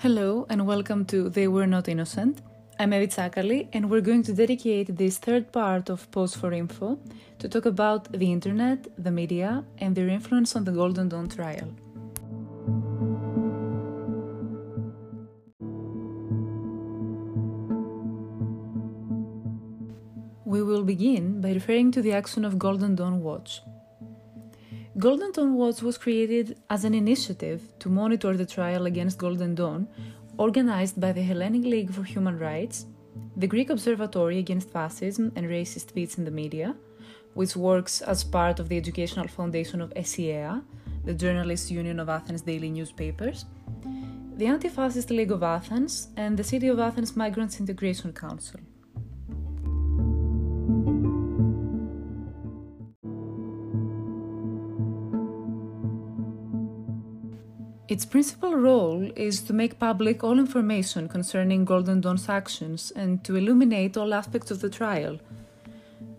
Hello and welcome to They Were Not Innocent. I'm Evi Tsakali and we're going to dedicate this third part of Pause for Info to talk about the internet, the media, and their influence on the Golden Dawn trial. We will begin by referring to the action of Golden Dawn Watch. Golden Dawn Watch was created as an initiative to monitor the trial against Golden Dawn, organized by the Hellenic League for Human Rights, the Greek Observatory Against Fascism and Racist Tweets in the Media, which works as part of the educational foundation of SIEA, the Journalists Union of Athens daily newspapers, the Anti Fascist League of Athens, and the City of Athens Migrants Integration Council. Its principal role is to make public all information concerning Golden Dawn's actions and to illuminate all aspects of the trial.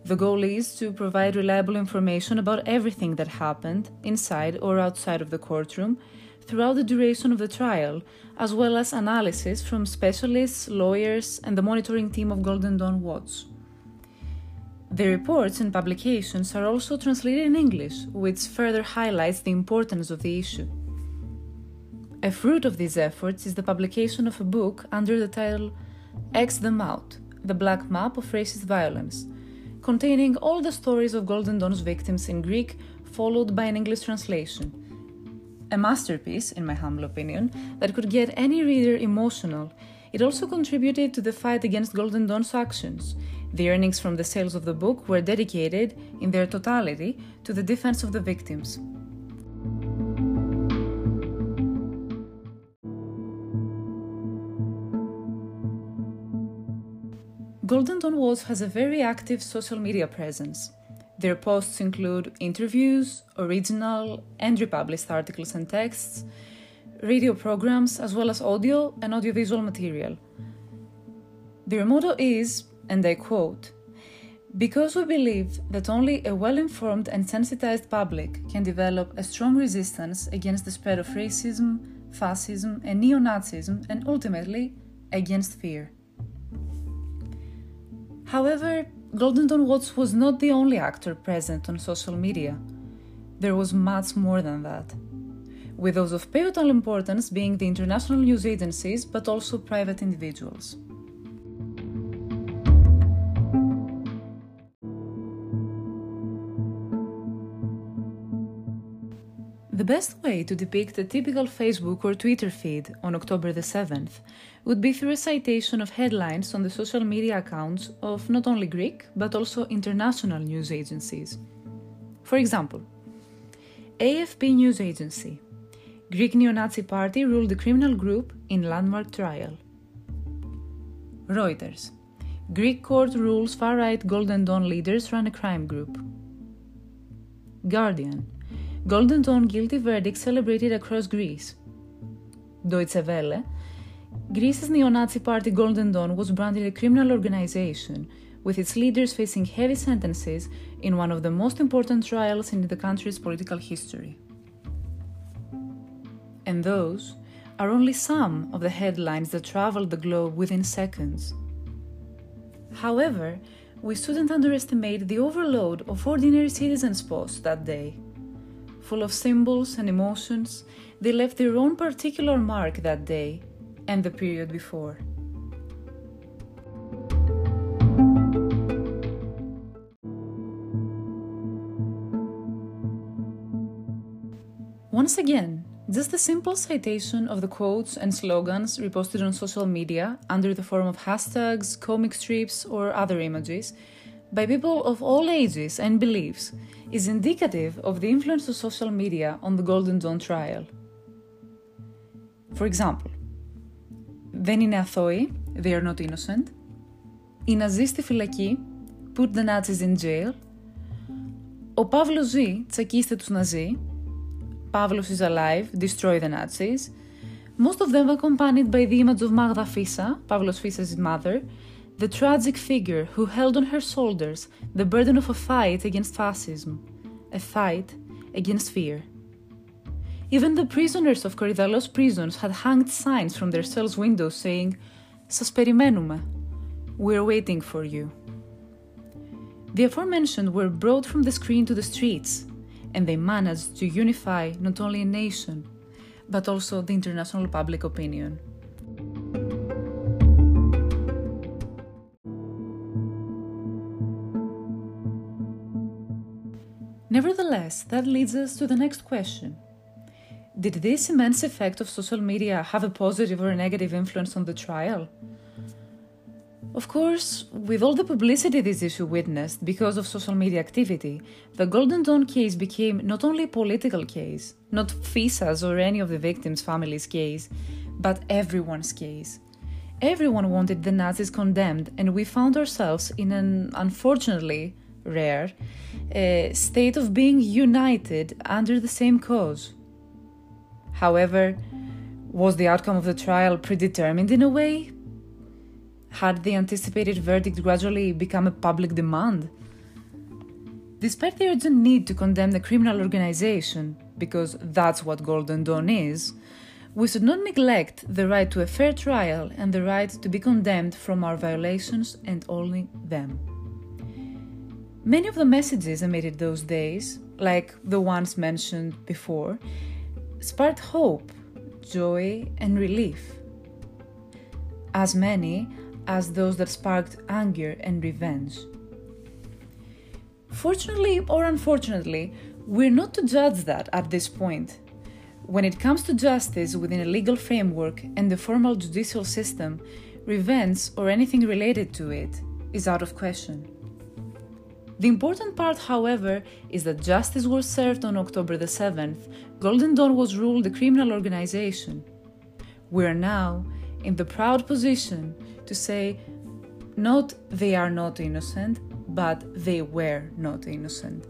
The goal is to provide reliable information about everything that happened, inside or outside of the courtroom, throughout the duration of the trial, as well as analysis from specialists, lawyers, and the monitoring team of Golden Dawn Watch. The reports and publications are also translated in English, which further highlights the importance of the issue. A fruit of these efforts is the publication of a book under the title X Them Out The Black Map of Racist Violence, containing all the stories of Golden Dawn's victims in Greek, followed by an English translation. A masterpiece, in my humble opinion, that could get any reader emotional. It also contributed to the fight against Golden Dawn's actions. The earnings from the sales of the book were dedicated, in their totality, to the defense of the victims. Golden Dawn Watch has a very active social media presence. Their posts include interviews, original and republished articles and texts, radio programs, as well as audio and audiovisual material. Their motto is, and I quote, because we believe that only a well informed and sensitized public can develop a strong resistance against the spread of racism, fascism, and neo Nazism, and ultimately against fear. However, Golden Dawn Watch was not the only actor present on social media. There was much more than that. With those of pivotal importance being the international news agencies, but also private individuals. The best way to depict a typical Facebook or Twitter feed on October the 7th would be through a citation of headlines on the social media accounts of not only Greek but also international news agencies. For example, AFP News Agency Greek neo Nazi party ruled the criminal group in landmark trial. Reuters Greek court rules far right Golden Dawn leaders run a crime group. Guardian Golden Dawn guilty verdict celebrated across Greece. Deutsche Welle Greece's neo Nazi party Golden Dawn was branded a criminal organization, with its leaders facing heavy sentences in one of the most important trials in the country's political history. And those are only some of the headlines that traveled the globe within seconds. However, we shouldn't underestimate the overload of ordinary citizens' posts that day full of symbols and emotions, they left their own particular mark that day and the period before. Once again, just a simple citation of the quotes and slogans reposted on social media under the form of hashtags, comic strips, or other images by people of all ages and beliefs is indicative of the influence of social media on the Golden Dawn trial. For example, δεν είναι αθώοι, they are not innocent. Οι Ναζί στη φυλακή, put the Nazis in jail. Ο Παύλος ζει, τσακίστε τους Ναζί. Παύλος is alive, destroy the Nazis. Most of them accompanied by the image of Magda Fyssa, Pavlos Fyssa's mother, the tragic figure who held on her shoulders the burden of a fight against fascism, a fight against fear. Even the prisoners of Korydallos prisons had hanged signs from their cells' windows saying, Σας περιμένουμε. We're waiting for you. The aforementioned were brought from the screen to the streets, and they managed to unify not only a nation, but also the international public opinion. Nevertheless, that leads us to the next question. Did this immense effect of social media have a positive or a negative influence on the trial? Of course, with all the publicity this issue witnessed because of social media activity, the Golden Dawn case became not only a political case, not Fyssa's or any of the victims' families' case, but everyone's case. Everyone wanted the Nazis condemned, and we found ourselves in an unfortunately rare uh, state of being united under the same cause. However, was the outcome of the trial predetermined in a way? Had the anticipated verdict gradually become a public demand? Despite the urgent need to condemn the criminal organization, because that's what Golden Dawn is, we should not neglect the right to a fair trial and the right to be condemned from our violations and only them. Many of the messages emitted those days, like the ones mentioned before, sparked hope, joy, and relief. As many as those that sparked anger and revenge. Fortunately or unfortunately, we're not to judge that at this point. When it comes to justice within a legal framework and the formal judicial system, revenge or anything related to it is out of question. The important part, however, is that justice was served on October the 7th. Golden Dawn was ruled a criminal organization. We are now in the proud position to say not they are not innocent, but they were not innocent.